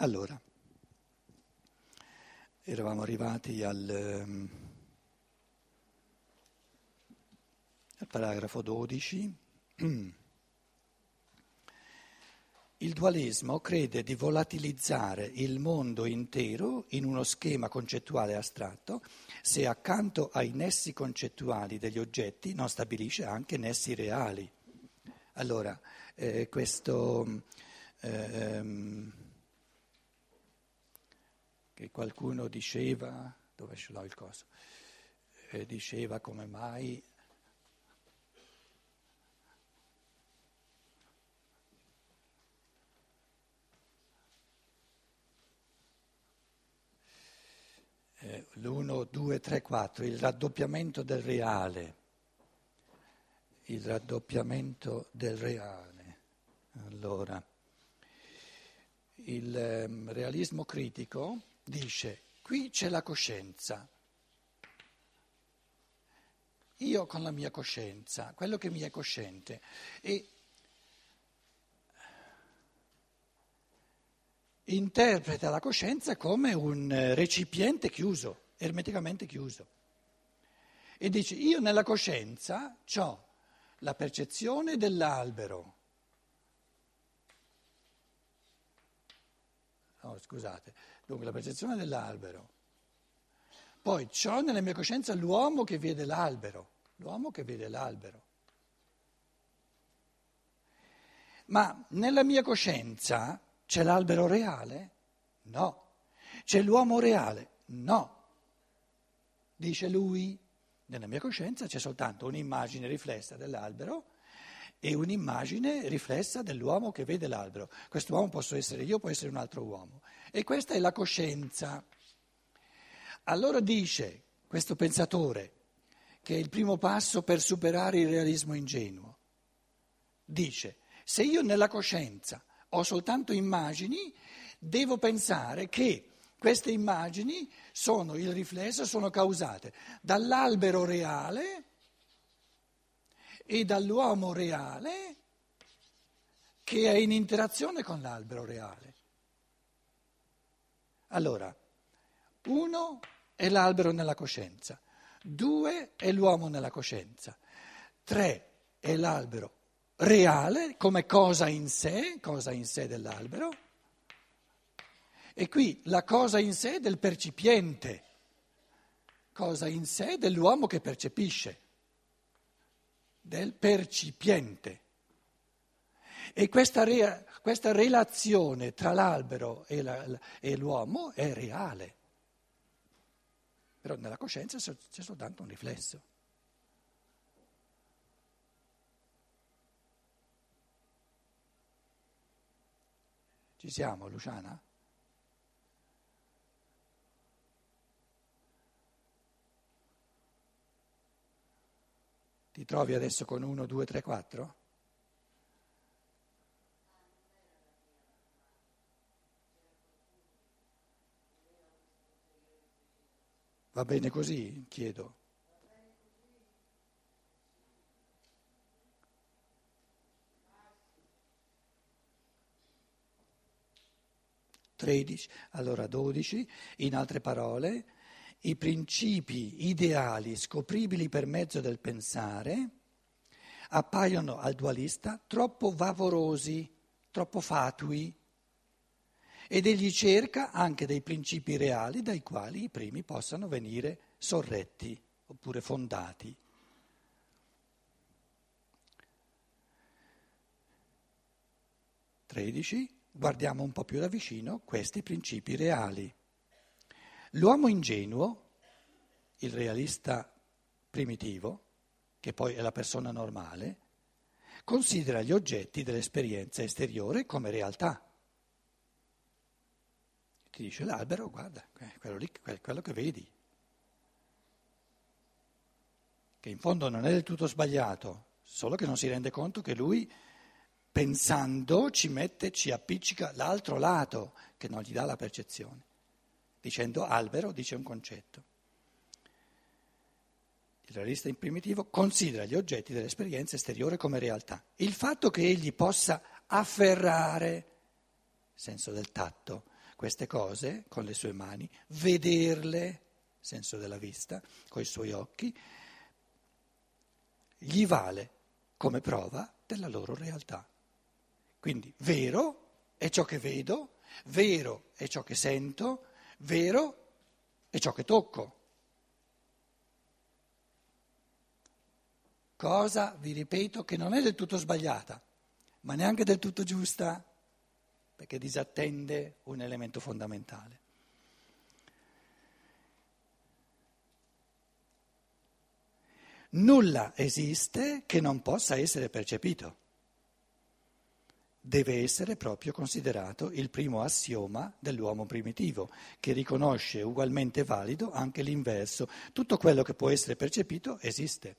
Allora, eravamo arrivati al, ehm, al paragrafo 12. Il dualismo crede di volatilizzare il mondo intero in uno schema concettuale astratto se accanto ai nessi concettuali degli oggetti non stabilisce anche nessi reali. Allora, eh, questo ehm, che qualcuno diceva, dove ce l'ho il coso, eh, diceva come mai l'1, 2, 3, 4, il raddoppiamento del reale, il raddoppiamento del reale. Allora, il um, realismo critico dice, qui c'è la coscienza, io con la mia coscienza, quello che mi è cosciente, e interpreta la coscienza come un recipiente chiuso, ermeticamente chiuso. E dice, io nella coscienza ho la percezione dell'albero. No, scusate, dunque la percezione dell'albero. Poi ho nella mia coscienza l'uomo che vede l'albero, l'uomo che vede l'albero. Ma nella mia coscienza c'è l'albero reale? No. C'è l'uomo reale? No. Dice lui, nella mia coscienza c'è soltanto un'immagine riflessa dell'albero e un'immagine riflessa dell'uomo che vede l'albero. Quest'uomo posso essere io, può essere un altro uomo. E questa è la coscienza. Allora dice questo pensatore, che è il primo passo per superare il realismo ingenuo, dice, se io nella coscienza ho soltanto immagini, devo pensare che queste immagini sono il riflesso, sono causate dall'albero reale e dall'uomo reale che è in interazione con l'albero reale. Allora, uno è l'albero nella coscienza, due è l'uomo nella coscienza, tre è l'albero reale come cosa in sé, cosa in sé dell'albero, e qui la cosa in sé del percipiente, cosa in sé dell'uomo che percepisce, del percipiente. E questa, rea, questa relazione tra l'albero e, la, e l'uomo è reale, però nella coscienza c'è soltanto un riflesso. Ci siamo, Luciana? Ti trovi adesso con 1, 2, 3, 4? Va bene così? Chiedo. 13, allora 12, in altre parole, i principi ideali scopribili per mezzo del pensare appaiono al dualista troppo vaporosi, troppo fatui, ed egli cerca anche dei principi reali dai quali i primi possano venire sorretti oppure fondati. Tredici guardiamo un po' più da vicino questi principi reali. L'uomo ingenuo, il realista primitivo, che poi è la persona normale, considera gli oggetti dell'esperienza esteriore come realtà. Ti dice l'albero, guarda, quello, lì, quello che vedi, che in fondo non è del tutto sbagliato, solo che non si rende conto che lui pensando ci mette, ci appiccica l'altro lato che non gli dà la percezione. Dicendo albero dice un concetto. Il realista in primitivo considera gli oggetti dell'esperienza esteriore come realtà. Il fatto che egli possa afferrare, senso del tatto, queste cose con le sue mani, vederle, senso della vista, con i suoi occhi, gli vale come prova della loro realtà. Quindi vero è ciò che vedo, vero è ciò che sento, vero è ciò che tocco. Cosa, vi ripeto, che non è del tutto sbagliata, ma neanche del tutto giusta, perché disattende un elemento fondamentale. Nulla esiste che non possa essere percepito. Deve essere proprio considerato il primo assioma dell'uomo primitivo, che riconosce ugualmente valido anche l'inverso. Tutto quello che può essere percepito esiste.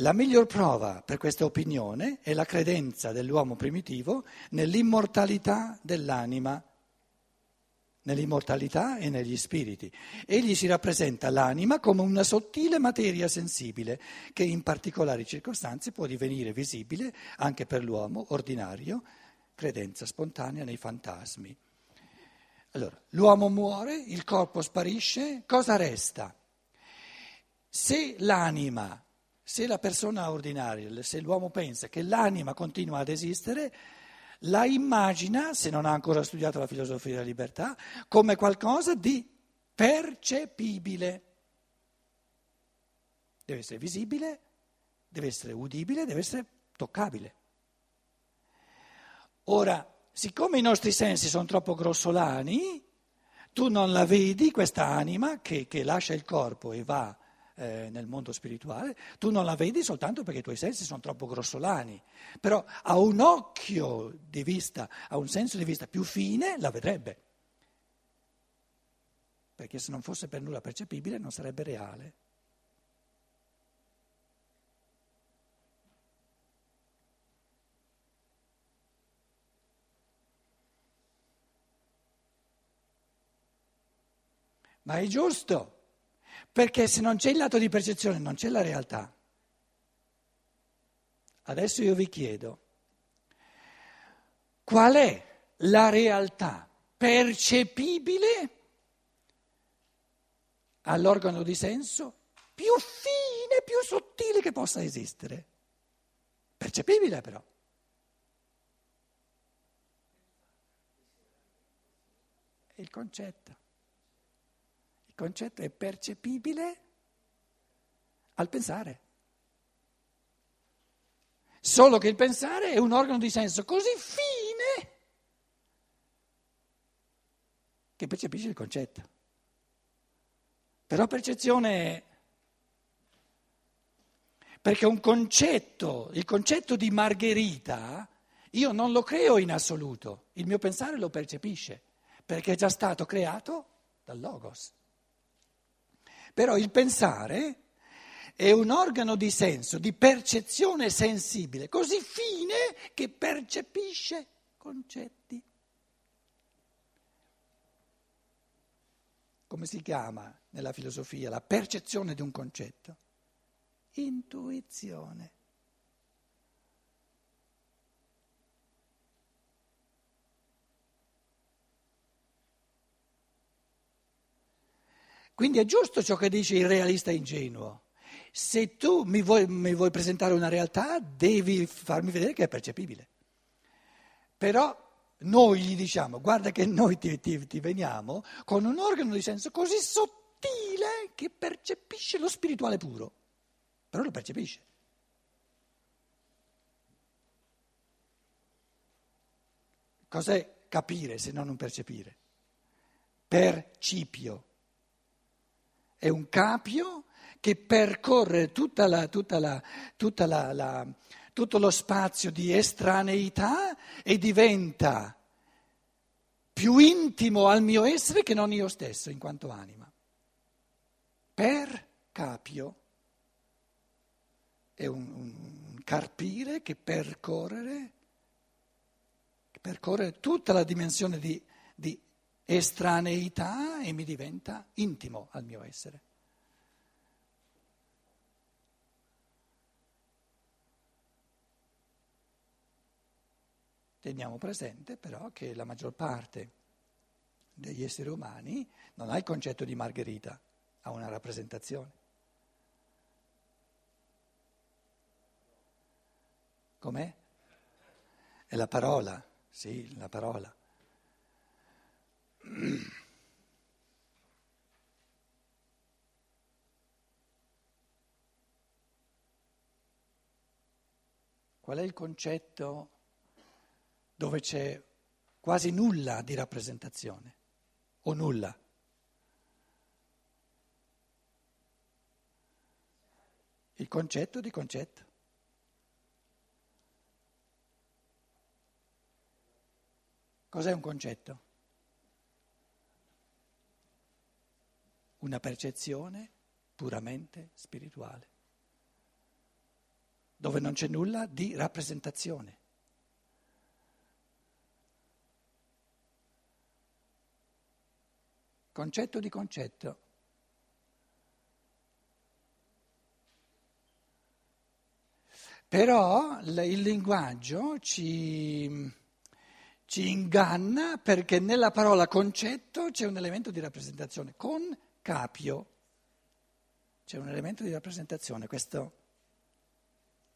La miglior prova per questa opinione è la credenza dell'uomo primitivo nell'immortalità dell'anima nell'immortalità e negli spiriti. Egli si rappresenta l'anima come una sottile materia sensibile che in particolari circostanze può divenire visibile anche per l'uomo ordinario, credenza spontanea nei fantasmi. Allora, l'uomo muore, il corpo sparisce, cosa resta? Se l'anima, se la persona ordinaria, se l'uomo pensa che l'anima continua ad esistere, la immagina, se non ha ancora studiato la filosofia della libertà, come qualcosa di percepibile. Deve essere visibile, deve essere udibile, deve essere toccabile. Ora, siccome i nostri sensi sono troppo grossolani, tu non la vedi questa anima che, che lascia il corpo e va eh, nel mondo spirituale, tu non la vedi soltanto perché i tuoi sensi sono troppo grossolani, però a un occhio di vista, a un senso di vista più fine, la vedrebbe. Perché se non fosse per nulla percepibile non sarebbe reale. Ma è giusto. Perché se non c'è il lato di percezione non c'è la realtà. Adesso io vi chiedo, qual è la realtà percepibile all'organo di senso più fine, più sottile che possa esistere? Percepibile però. È il concetto concetto è percepibile al pensare. Solo che il pensare è un organo di senso così fine che percepisce il concetto. Però percezione perché un concetto, il concetto di Margherita, io non lo creo in assoluto, il mio pensare lo percepisce, perché è già stato creato dal Logos. Però il pensare è un organo di senso, di percezione sensibile, così fine che percepisce concetti. Come si chiama nella filosofia la percezione di un concetto? Intuizione. Quindi è giusto ciò che dice il realista ingenuo. Se tu mi vuoi, mi vuoi presentare una realtà, devi farmi vedere che è percepibile. Però noi gli diciamo, guarda che noi ti, ti, ti, veniamo con un organo di senso così sottile che percepisce lo spirituale puro, però lo percepisce. Cos'è capire se non un percepire? Percipio è un capio che percorre tutta la, tutta la, tutta la, tutto lo spazio di estraneità e diventa più intimo al mio essere che non io stesso in quanto anima. Per capio è un, un carpire che percorre, che percorre tutta la dimensione di, di estraneità e mi diventa intimo al mio essere. teniamo presente però che la maggior parte degli esseri umani non ha il concetto di Margherita, ha una rappresentazione. Com'è? È la parola, sì, la parola. Qual è il concetto dove c'è quasi nulla di rappresentazione o nulla? Il concetto di concetto. Cos'è un concetto? Una percezione puramente spirituale dove non c'è nulla di rappresentazione. Concetto di concetto. Però il linguaggio ci, ci inganna perché nella parola concetto c'è un elemento di rappresentazione, con capio c'è un elemento di rappresentazione, questo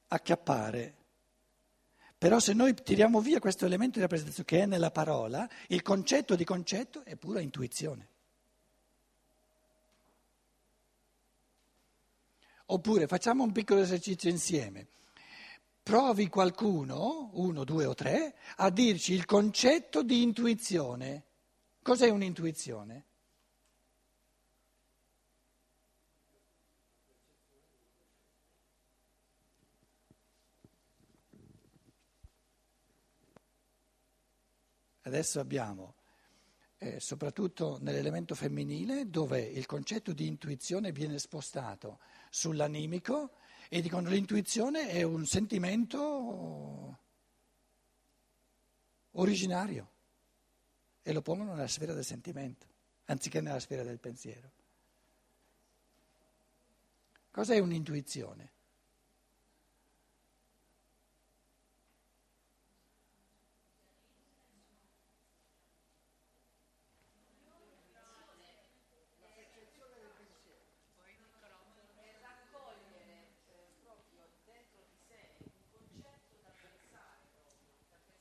acchiappare. Però se noi tiriamo via questo elemento di rappresentazione che è nella parola, il concetto di concetto è pura intuizione. Oppure facciamo un piccolo esercizio insieme. Provi qualcuno, uno, due o tre, a dirci il concetto di intuizione. Cos'è un'intuizione? Adesso abbiamo, eh, soprattutto nell'elemento femminile, dove il concetto di intuizione viene spostato sull'animico e dicono l'intuizione è un sentimento originario e lo pongono nella sfera del sentimento, anziché nella sfera del pensiero. Cos'è un'intuizione?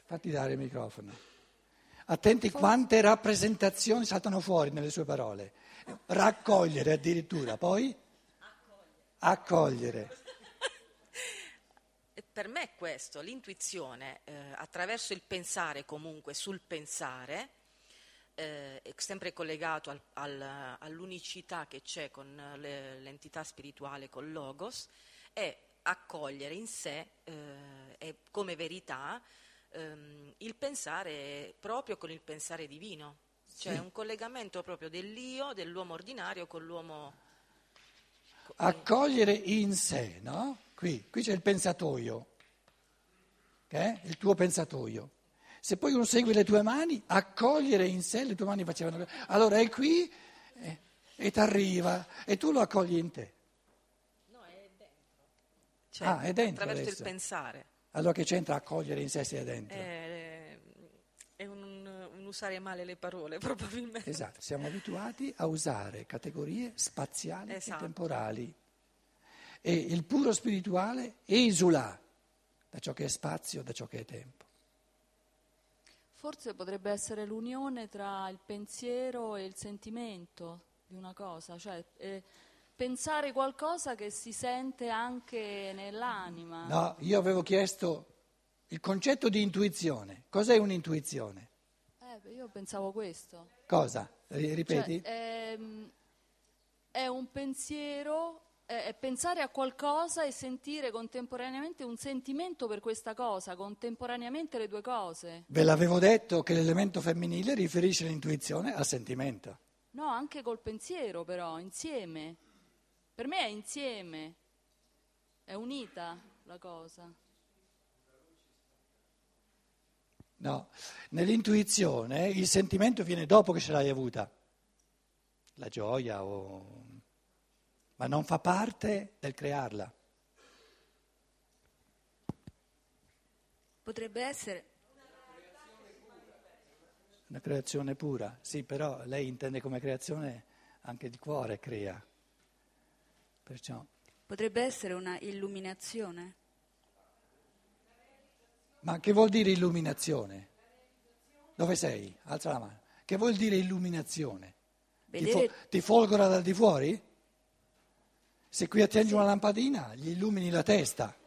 Fatti dare il microfono. Attenti quante rappresentazioni saltano fuori nelle sue parole. Raccogliere addirittura, poi accogliere. per me è questo, l'intuizione eh, attraverso il pensare comunque sul pensare, eh, sempre collegato al, al, all'unicità che c'è con le, l'entità spirituale, con Logos, è accogliere in sé eh, come verità ehm, il pensare proprio con il pensare divino, cioè sì. un collegamento proprio dell'io, dell'uomo ordinario con l'uomo... Accogliere in sé, no? Qui, qui c'è il pensatoio, è il tuo pensatoio. Se poi uno segue le tue mani, accogliere in sé, le tue mani facevano... Allora è qui eh, e ti arriva e tu lo accogli in te. No, è dentro. Cioè, ah, è dentro attraverso adesso. il pensare. Allora che c'entra accogliere in sé sia dentro? Eh, è un, un, usare male le parole, probabilmente. Esatto, siamo abituati a usare categorie spaziali esatto. e temporali. E il puro spirituale esula da ciò che è spazio, da ciò che è tempo. Forse potrebbe essere l'unione tra il pensiero e il sentimento di una cosa, cioè eh, pensare qualcosa che si sente anche nell'anima. No, io avevo chiesto il concetto di intuizione. Cos'è un'intuizione? Eh, io pensavo questo. Cosa? Ripeti? Cioè, è, ehm, è, un pensiero, è pensare a qualcosa e sentire contemporaneamente un sentimento per questa cosa, contemporaneamente le due cose. Ve l'avevo detto che l'elemento femminile riferisce l'intuizione al sentimento. No, anche col pensiero però, insieme. Per me è insieme, è unita la cosa. No, nell'intuizione il sentimento viene dopo che ce l'hai avuta, la gioia, o... ma non fa parte del crearla. Potrebbe essere Una creazione pura, sì, però lei intende come creazione anche di cuore crea. Perciò. Potrebbe essere una illuminazione. Ma che vuol dire illuminazione? Dove sei? Alza la mano. Che vuol dire illuminazione? Ti, fo- ti folgora da di fuori? Se qui attingi una lampadina, gli illumini la testa.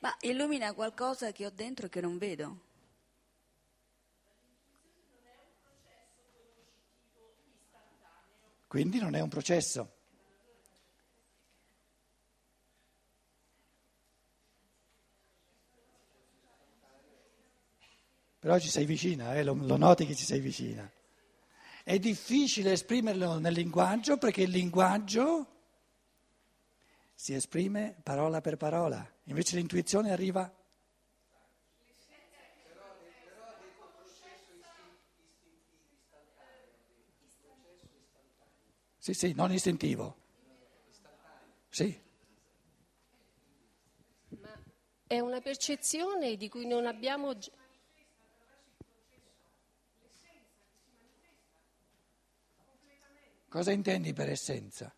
Ma illumina qualcosa che ho dentro e che non vedo. Quindi non è un processo. Però ci sei vicina, eh? lo, lo noti che ci sei vicina. È difficile esprimerlo nel linguaggio perché il linguaggio si esprime parola per parola, invece l'intuizione arriva Sì, sì, non istintivo. Sì. Ma è una percezione di cui non abbiamo... Cosa intendi per essenza?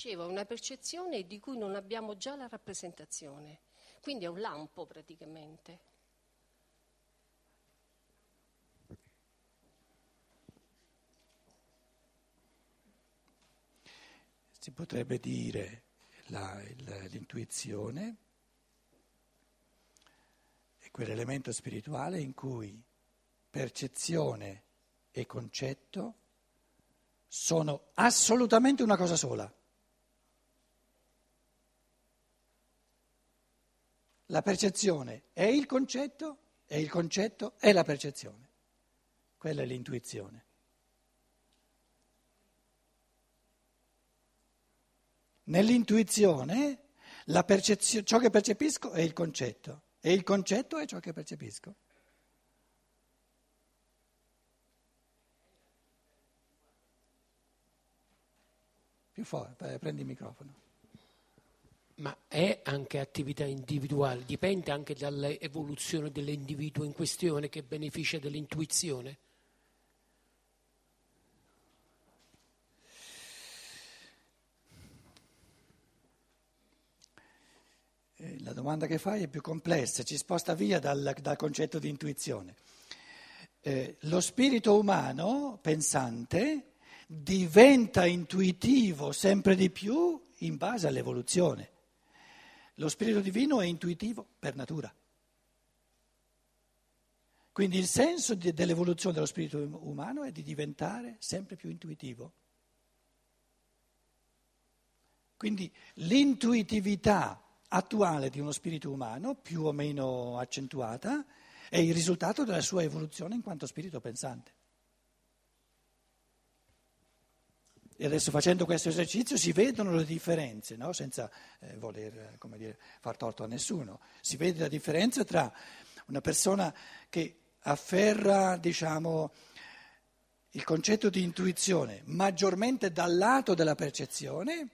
Dicevo, una percezione di cui non abbiamo già la rappresentazione, quindi è un lampo praticamente. Si potrebbe dire la, il, l'intuizione è quell'elemento spirituale in cui percezione e concetto sono assolutamente una cosa sola. La percezione è il concetto e il concetto è la percezione. Quella è l'intuizione. Nell'intuizione ciò che percepisco è il concetto e il concetto è ciò che percepisco. Più forte, prendi il microfono. Ma è anche attività individuale, dipende anche dall'evoluzione dell'individuo in questione che beneficia dell'intuizione? Eh, la domanda che fai è più complessa, ci sposta via dal, dal concetto di intuizione. Eh, lo spirito umano, pensante, diventa intuitivo sempre di più in base all'evoluzione. Lo spirito divino è intuitivo per natura. Quindi il senso di, dell'evoluzione dello spirito umano è di diventare sempre più intuitivo. Quindi l'intuitività attuale di uno spirito umano, più o meno accentuata, è il risultato della sua evoluzione in quanto spirito pensante. E adesso facendo questo esercizio si vedono le differenze, no? senza eh, voler dire, far torto a nessuno. Si vede la differenza tra una persona che afferra diciamo, il concetto di intuizione maggiormente dal lato della percezione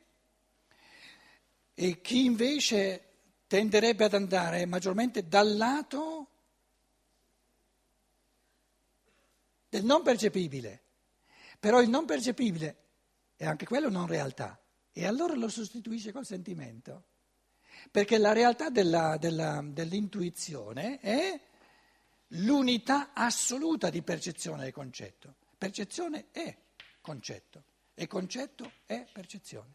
e chi invece tenderebbe ad andare maggiormente dal lato del non percepibile. Però il non percepibile e anche quello non realtà. E allora lo sostituisce col sentimento. Perché la realtà della, della, dell'intuizione è l'unità assoluta di percezione e concetto. Percezione è concetto e concetto è percezione.